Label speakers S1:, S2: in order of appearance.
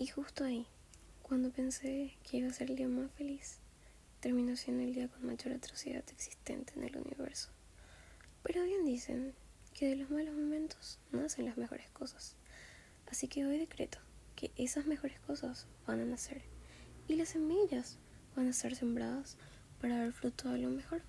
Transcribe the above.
S1: Y justo ahí, cuando pensé que iba a ser el día más feliz, terminó siendo el día con mayor atrocidad existente en el universo. Pero bien dicen que de los malos momentos nacen las mejores cosas. Así que hoy decreto que esas mejores cosas van a nacer y las semillas van a ser sembradas para dar fruto a lo mejor.